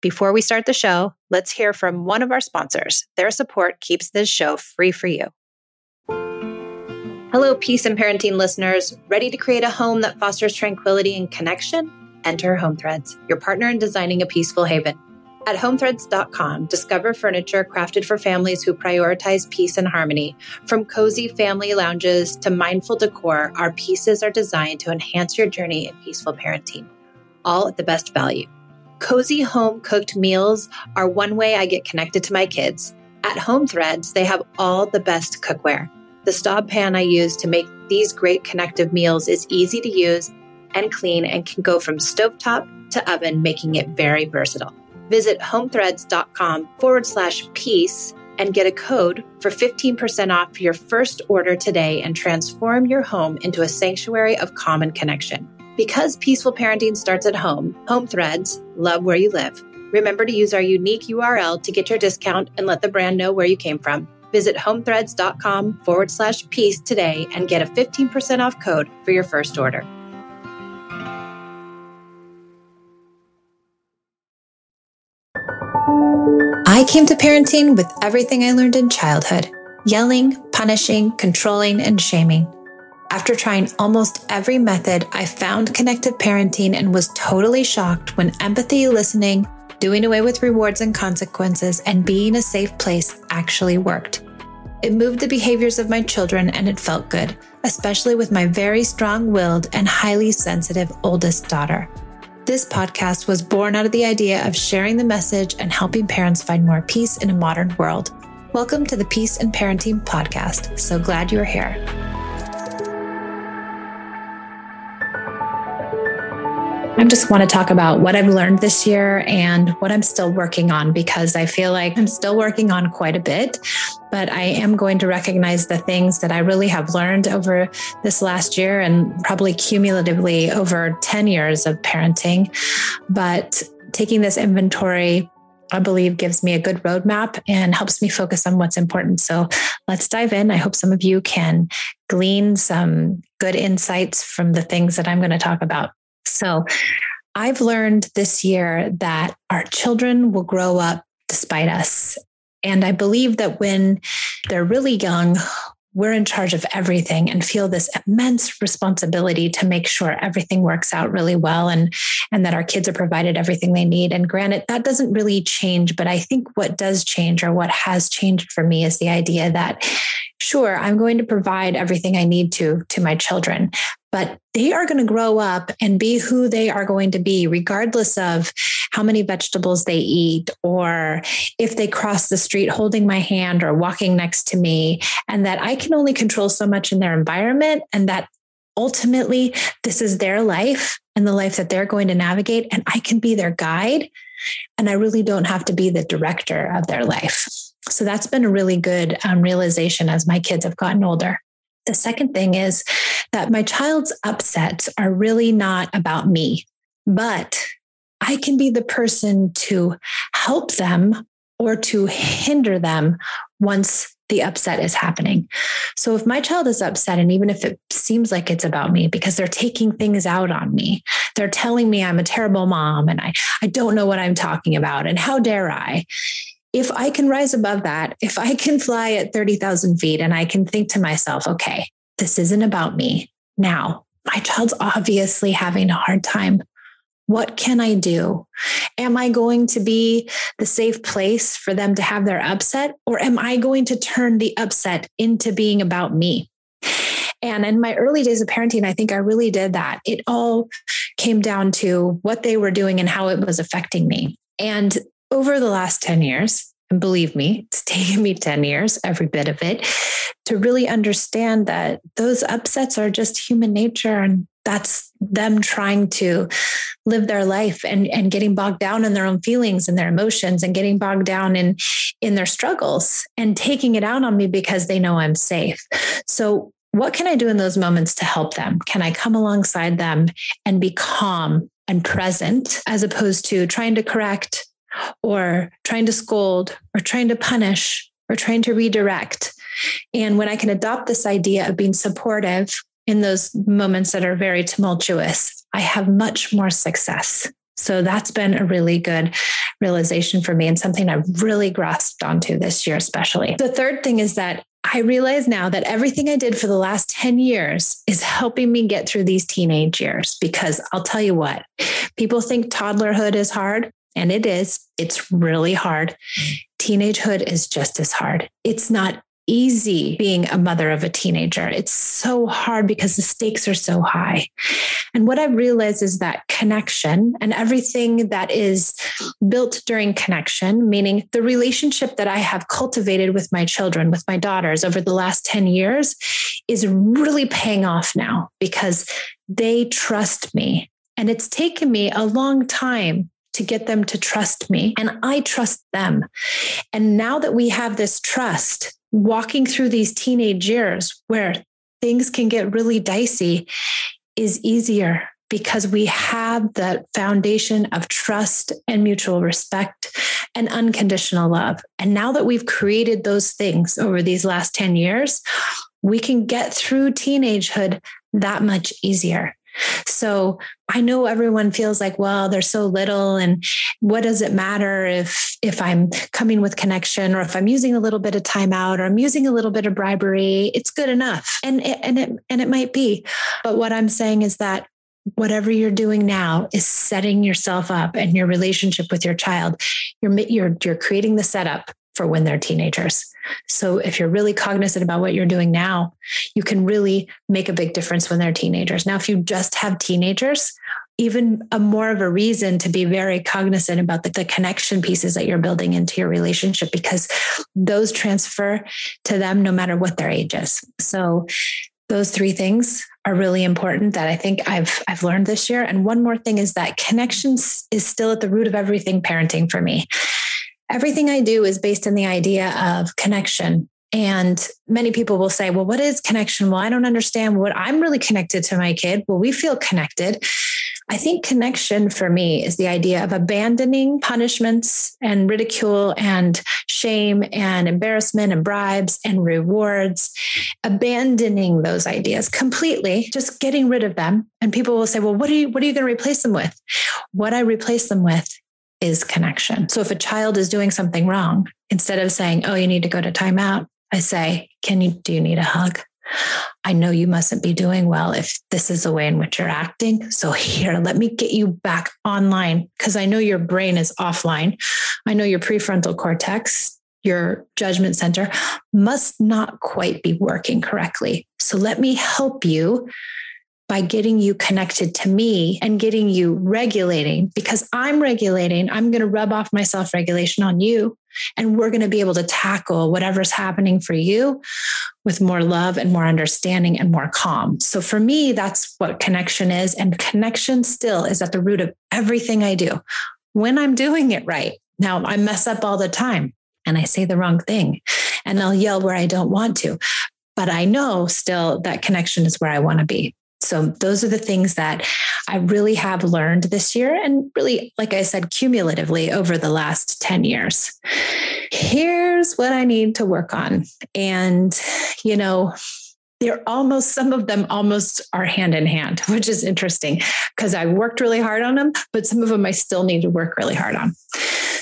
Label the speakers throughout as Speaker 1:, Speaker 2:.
Speaker 1: Before we start the show, let's hear from one of our sponsors. Their support keeps this show free for you. Hello, peace and parenting listeners. Ready to create a home that fosters tranquility and connection? Enter Home Threads, your partner in designing a peaceful haven. At homethreads.com, discover furniture crafted for families who prioritize peace and harmony. From cozy family lounges to mindful decor, our pieces are designed to enhance your journey in peaceful parenting, all at the best value. Cozy home cooked meals are one way I get connected to my kids. At Home Threads, they have all the best cookware. The Staub pan I use to make these great connective meals is easy to use and clean and can go from stovetop to oven, making it very versatile. Visit homethreads.com forward slash peace and get a code for 15% off your first order today and transform your home into a sanctuary of common connection. Because peaceful parenting starts at home, Home Threads, love where you live. Remember to use our unique URL to get your discount and let the brand know where you came from. Visit homethreads.com forward slash peace today and get a 15% off code for your first order. I came to parenting with everything I learned in childhood yelling, punishing, controlling, and shaming. After trying almost every method, I found connected parenting and was totally shocked when empathy, listening, doing away with rewards and consequences, and being a safe place actually worked. It moved the behaviors of my children and it felt good, especially with my very strong willed and highly sensitive oldest daughter. This podcast was born out of the idea of sharing the message and helping parents find more peace in a modern world. Welcome to the Peace and Parenting Podcast. So glad you're here. I just want to talk about what I've learned this year and what I'm still working on because I feel like I'm still working on quite a bit, but I am going to recognize the things that I really have learned over this last year and probably cumulatively over 10 years of parenting. But taking this inventory I believe gives me a good roadmap and helps me focus on what's important. So let's dive in. I hope some of you can glean some good insights from the things that I'm going to talk about. So I've learned this year that our children will grow up despite us. And I believe that when they're really young, we're in charge of everything and feel this immense responsibility to make sure everything works out really well and and that our kids are provided everything they need and granted that doesn't really change but i think what does change or what has changed for me is the idea that sure i'm going to provide everything i need to to my children but they are going to grow up and be who they are going to be, regardless of how many vegetables they eat or if they cross the street holding my hand or walking next to me. And that I can only control so much in their environment. And that ultimately, this is their life and the life that they're going to navigate. And I can be their guide. And I really don't have to be the director of their life. So that's been a really good um, realization as my kids have gotten older. The second thing is that my child's upsets are really not about me, but I can be the person to help them or to hinder them once the upset is happening. So if my child is upset, and even if it seems like it's about me because they're taking things out on me, they're telling me I'm a terrible mom and I, I don't know what I'm talking about, and how dare I? If I can rise above that, if I can fly at 30,000 feet and I can think to myself, okay, this isn't about me. Now, my child's obviously having a hard time. What can I do? Am I going to be the safe place for them to have their upset? Or am I going to turn the upset into being about me? And in my early days of parenting, I think I really did that. It all came down to what they were doing and how it was affecting me. And over the last 10 years, and believe me, it's taken me 10 years, every bit of it, to really understand that those upsets are just human nature and that's them trying to live their life and, and getting bogged down in their own feelings and their emotions and getting bogged down in in their struggles and taking it out on me because they know I'm safe. So what can I do in those moments to help them? Can I come alongside them and be calm and present as opposed to trying to correct or trying to scold or trying to punish or trying to redirect. And when I can adopt this idea of being supportive in those moments that are very tumultuous, I have much more success. So that's been a really good realization for me and something I've really grasped onto this year, especially. The third thing is that I realize now that everything I did for the last 10 years is helping me get through these teenage years. Because I'll tell you what, people think toddlerhood is hard, and it is. It's really hard. Teenagehood is just as hard. It's not easy being a mother of a teenager. It's so hard because the stakes are so high. And what I realize is that connection and everything that is built during connection, meaning the relationship that I have cultivated with my children, with my daughters over the last 10 years, is really paying off now because they trust me. And it's taken me a long time to get them to trust me, and I trust them. And now that we have this trust, walking through these teenage years where things can get really dicey is easier because we have the foundation of trust and mutual respect and unconditional love. And now that we've created those things over these last 10 years, we can get through teenagehood that much easier. So I know everyone feels like, well, they're so little and what does it matter if if I'm coming with connection or if I'm using a little bit of timeout or I'm using a little bit of bribery, it's good enough. And it, and it and it might be. But what I'm saying is that whatever you're doing now is setting yourself up and your relationship with your child. You're you're you're creating the setup for when they're teenagers. So if you're really cognizant about what you're doing now, you can really make a big difference when they're teenagers. Now, if you just have teenagers, even a more of a reason to be very cognizant about the, the connection pieces that you're building into your relationship because those transfer to them no matter what their age is. So those three things are really important that I think I've I've learned this year. And one more thing is that connections is still at the root of everything parenting for me everything I do is based on the idea of connection. And many people will say, well, what is connection? Well, I don't understand what I'm really connected to my kid. Well, we feel connected. I think connection for me is the idea of abandoning punishments and ridicule and shame and embarrassment and bribes and rewards, abandoning those ideas completely, just getting rid of them. And people will say, well, what are you, what are you going to replace them with? What I replace them with is connection. So if a child is doing something wrong, instead of saying, oh, you need to go to timeout, I say, can you, do you need a hug? I know you mustn't be doing well if this is the way in which you're acting. So, here, let me get you back online because I know your brain is offline. I know your prefrontal cortex, your judgment center must not quite be working correctly. So, let me help you by getting you connected to me and getting you regulating because I'm regulating. I'm going to rub off my self regulation on you. And we're going to be able to tackle whatever's happening for you with more love and more understanding and more calm. So for me, that's what connection is. And connection still is at the root of everything I do when I'm doing it right. Now, I mess up all the time and I say the wrong thing and I'll yell where I don't want to. But I know still that connection is where I want to be. So, those are the things that I really have learned this year, and really, like I said, cumulatively over the last 10 years. Here's what I need to work on. And, you know, they're almost, some of them almost are hand in hand, which is interesting because I worked really hard on them, but some of them I still need to work really hard on.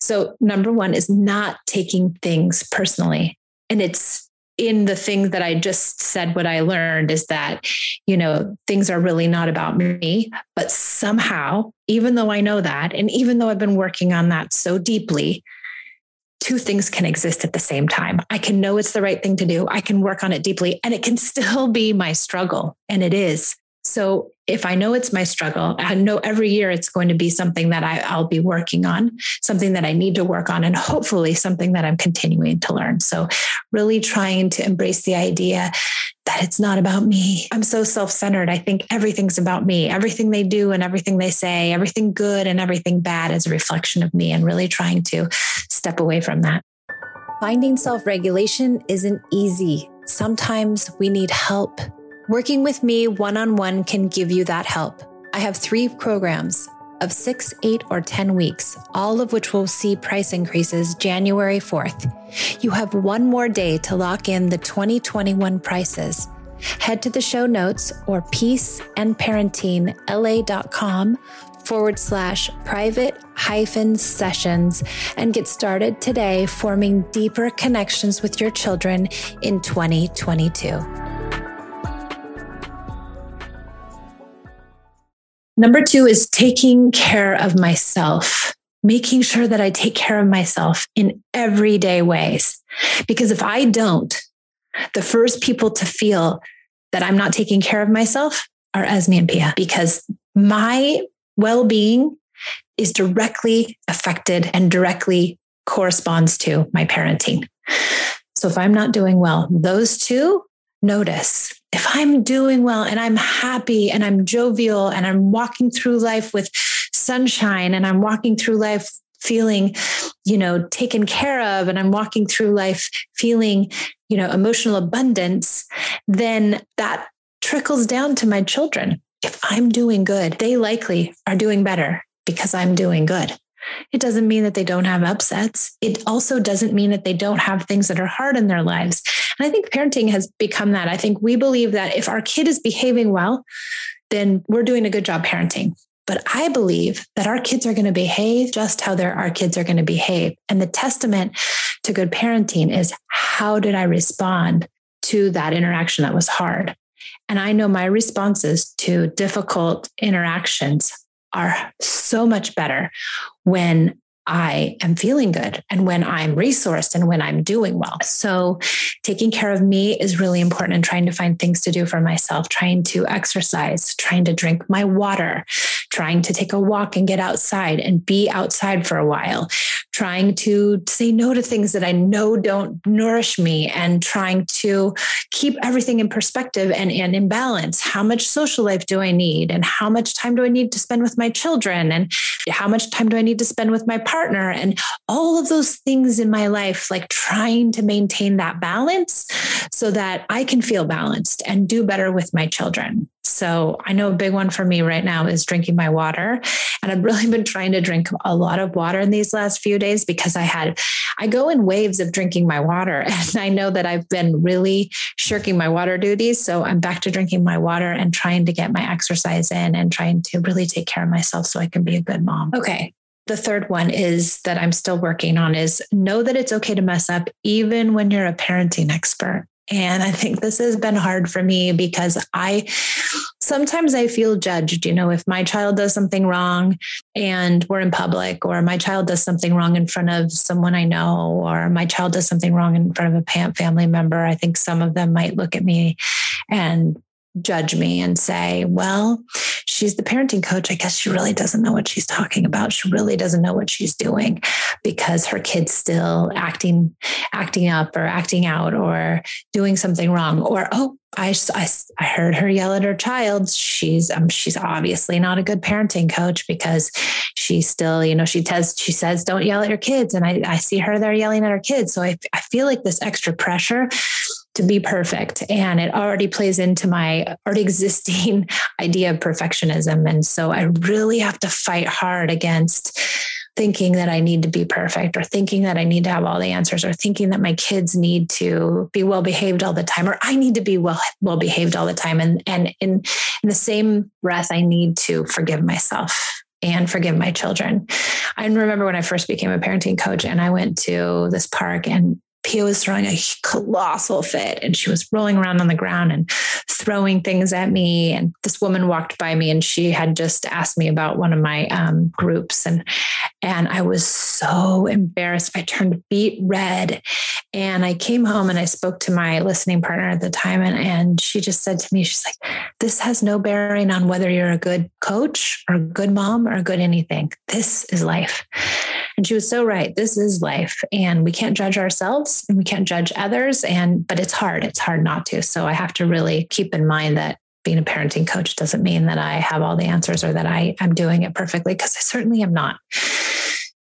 Speaker 1: So, number one is not taking things personally. And it's in the thing that I just said, what I learned is that, you know, things are really not about me. But somehow, even though I know that, and even though I've been working on that so deeply, two things can exist at the same time. I can know it's the right thing to do, I can work on it deeply, and it can still be my struggle. And it is. So if I know it's my struggle, I know every year it's going to be something that I, will be working on, something that I need to work on, and hopefully something that I'm continuing to learn. So, really trying to embrace the idea that it's not about me. I'm so self centered. I think everything's about me. Everything they do and everything they say, everything good and everything bad is a reflection of me, and really trying to step away from that. Finding self regulation isn't easy. Sometimes we need help. Working with me one on one can give you that help. I have three programs of six, eight, or 10 weeks, all of which will see price increases January 4th. You have one more day to lock in the 2021 prices. Head to the show notes or peaceandparentingla.com forward slash private hyphen sessions and get started today forming deeper connections with your children in 2022. Number two is taking care of myself, making sure that I take care of myself in everyday ways. Because if I don't, the first people to feel that I'm not taking care of myself are Esme and Pia, because my well being is directly affected and directly corresponds to my parenting. So if I'm not doing well, those two notice. If I'm doing well and I'm happy and I'm jovial and I'm walking through life with sunshine and I'm walking through life feeling, you know, taken care of and I'm walking through life feeling, you know, emotional abundance, then that trickles down to my children. If I'm doing good, they likely are doing better because I'm doing good. It doesn't mean that they don't have upsets. It also doesn't mean that they don't have things that are hard in their lives. And I think parenting has become that. I think we believe that if our kid is behaving well, then we're doing a good job parenting. But I believe that our kids are going to behave just how our kids are going to behave. And the testament to good parenting is how did I respond to that interaction that was hard? And I know my responses to difficult interactions are so much better when I am feeling good and when I'm resourced and when I'm doing well. So, taking care of me is really important and trying to find things to do for myself, trying to exercise, trying to drink my water, trying to take a walk and get outside and be outside for a while, trying to say no to things that I know don't nourish me, and trying to keep everything in perspective and, and in balance. How much social life do I need? And how much time do I need to spend with my children? And how much time do I need to spend with my partner? And all of those things in my life, like trying to maintain that balance so that I can feel balanced and do better with my children. So I know a big one for me right now is drinking my water. And I've really been trying to drink a lot of water in these last few days because I had, I go in waves of drinking my water. And I know that I've been really shirking my water duties. So I'm back to drinking my water and trying to get my exercise in and trying to really take care of myself so I can be a good mom. Okay. The third one is that I'm still working on is know that it's okay to mess up even when you're a parenting expert. And I think this has been hard for me because I sometimes I feel judged. You know, if my child does something wrong and we're in public, or my child does something wrong in front of someone I know, or my child does something wrong in front of a family member, I think some of them might look at me and judge me and say, well, she's the parenting coach. I guess she really doesn't know what she's talking about. She really doesn't know what she's doing because her kid's still acting, acting up or acting out or doing something wrong. Or, oh, I, I, I heard her yell at her child. She's um, she's obviously not a good parenting coach because she still, you know, she says she says don't yell at your kids, and I, I see her there yelling at her kids. So I, I feel like this extra pressure to be perfect. And it already plays into my already existing idea of perfectionism. And so I really have to fight hard against thinking that I need to be perfect or thinking that I need to have all the answers or thinking that my kids need to be well behaved all the time or I need to be well well behaved all the time and and in, in the same breath I need to forgive myself and forgive my children. I remember when I first became a parenting coach and I went to this park and Pia was throwing a colossal fit and she was rolling around on the ground and throwing things at me. And this woman walked by me and she had just asked me about one of my um, groups. And, and I was so embarrassed. I turned beet red and I came home and I spoke to my listening partner at the time. And, and she just said to me, she's like, this has no bearing on whether you're a good coach or a good mom or a good anything. This is life. And she was so right. This is life. And we can't judge ourselves and we can't judge others. And, but it's hard. It's hard not to. So I have to really keep in mind that being a parenting coach doesn't mean that I have all the answers or that I am doing it perfectly, because I certainly am not.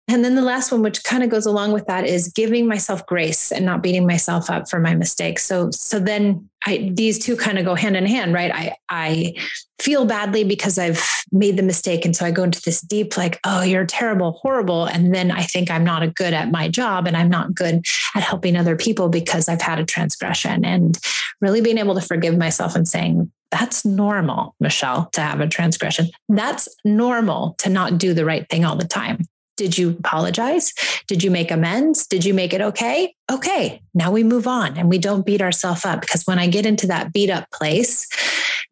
Speaker 1: And then the last one, which kind of goes along with that, is giving myself grace and not beating myself up for my mistakes. So, so then I, these two kind of go hand in hand, right? I, I feel badly because I've made the mistake. And so I go into this deep, like, oh, you're terrible, horrible. And then I think I'm not a good at my job and I'm not good at helping other people because I've had a transgression and really being able to forgive myself and saying, That's normal, Michelle, to have a transgression. That's normal to not do the right thing all the time. Did you apologize? Did you make amends? Did you make it okay? Okay, now we move on and we don't beat ourselves up because when I get into that beat up place,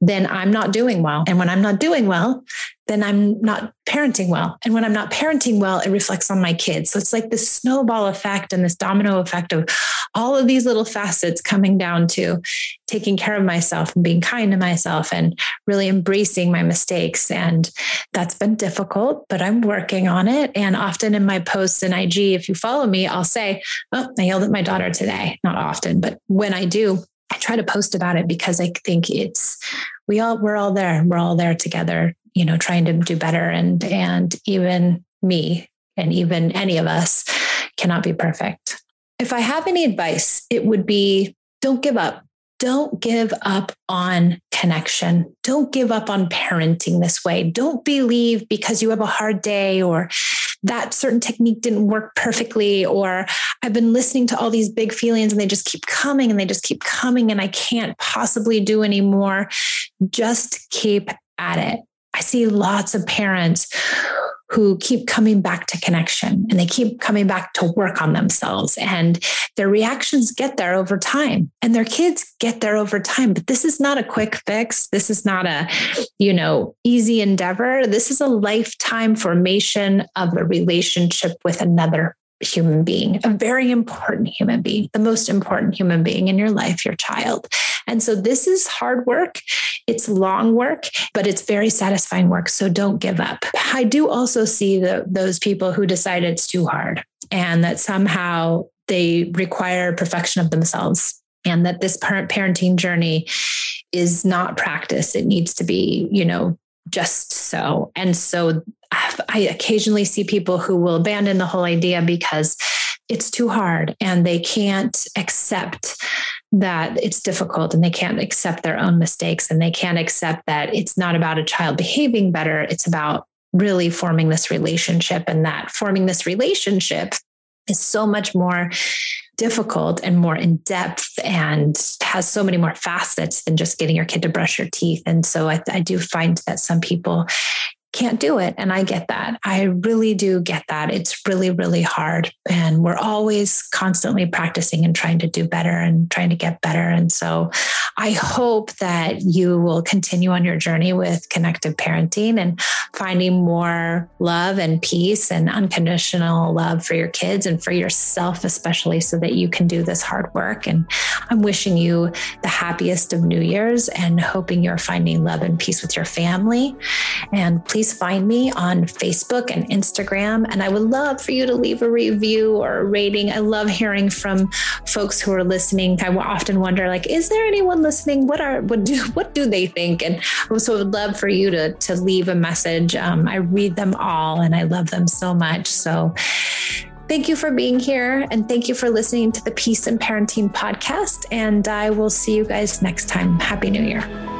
Speaker 1: then I'm not doing well. And when I'm not doing well, then I'm not parenting well. And when I'm not parenting well, it reflects on my kids. So it's like this snowball effect and this domino effect of all of these little facets coming down to taking care of myself and being kind to myself and really embracing my mistakes. And that's been difficult, but I'm working on it. And often in my posts in IG, if you follow me, I'll say, Oh, I yelled at my daughter today. Not often, but when I do, I try to post about it because I think it's we all we're all there. We're all there together, you know, trying to do better. And and even me and even any of us cannot be perfect. If I have any advice, it would be don't give up. Don't give up on connection. Don't give up on parenting this way. Don't believe because you have a hard day or that certain technique didn't work perfectly, or I've been listening to all these big feelings and they just keep coming and they just keep coming and I can't possibly do anymore. Just keep at it. I see lots of parents who keep coming back to connection and they keep coming back to work on themselves. And their reactions get there over time and their kids get there over time. But this is not a quick fix. This is not a you know easy endeavor. This is a lifetime formation of a relationship with another human being, a very important human being, the most important human being in your life, your child. And so this is hard work. It's long work, but it's very satisfying work. So don't give up. I do also see the, those people who decide it's too hard and that somehow they require perfection of themselves and that this parent parenting journey is not practice. It needs to be, you know, just so. And so I occasionally see people who will abandon the whole idea because it's too hard and they can't accept that it's difficult and they can't accept their own mistakes and they can't accept that it's not about a child behaving better. It's about really forming this relationship and that forming this relationship is so much more difficult and more in depth and has so many more facets than just getting your kid to brush your teeth. And so I, I do find that some people can't do it. And I get that. I really do get that. It's really, really hard. And we're always constantly practicing and trying to do better and trying to get better. And so I hope that you will continue on your journey with connective parenting and finding more love and peace and unconditional love for your kids and for yourself, especially so that you can do this hard work. And I'm wishing you the happiest of New Year's and hoping you're finding love and peace with your family. And please please find me on Facebook and Instagram. And I would love for you to leave a review or a rating. I love hearing from folks who are listening. I often wonder, like, is there anyone listening? What are what do what do they think? And so I would love for you to to leave a message. Um, I read them all and I love them so much. So Thank you for being here and thank you for listening to the Peace and Parenting podcast. And I will see you guys next time. Happy New Year.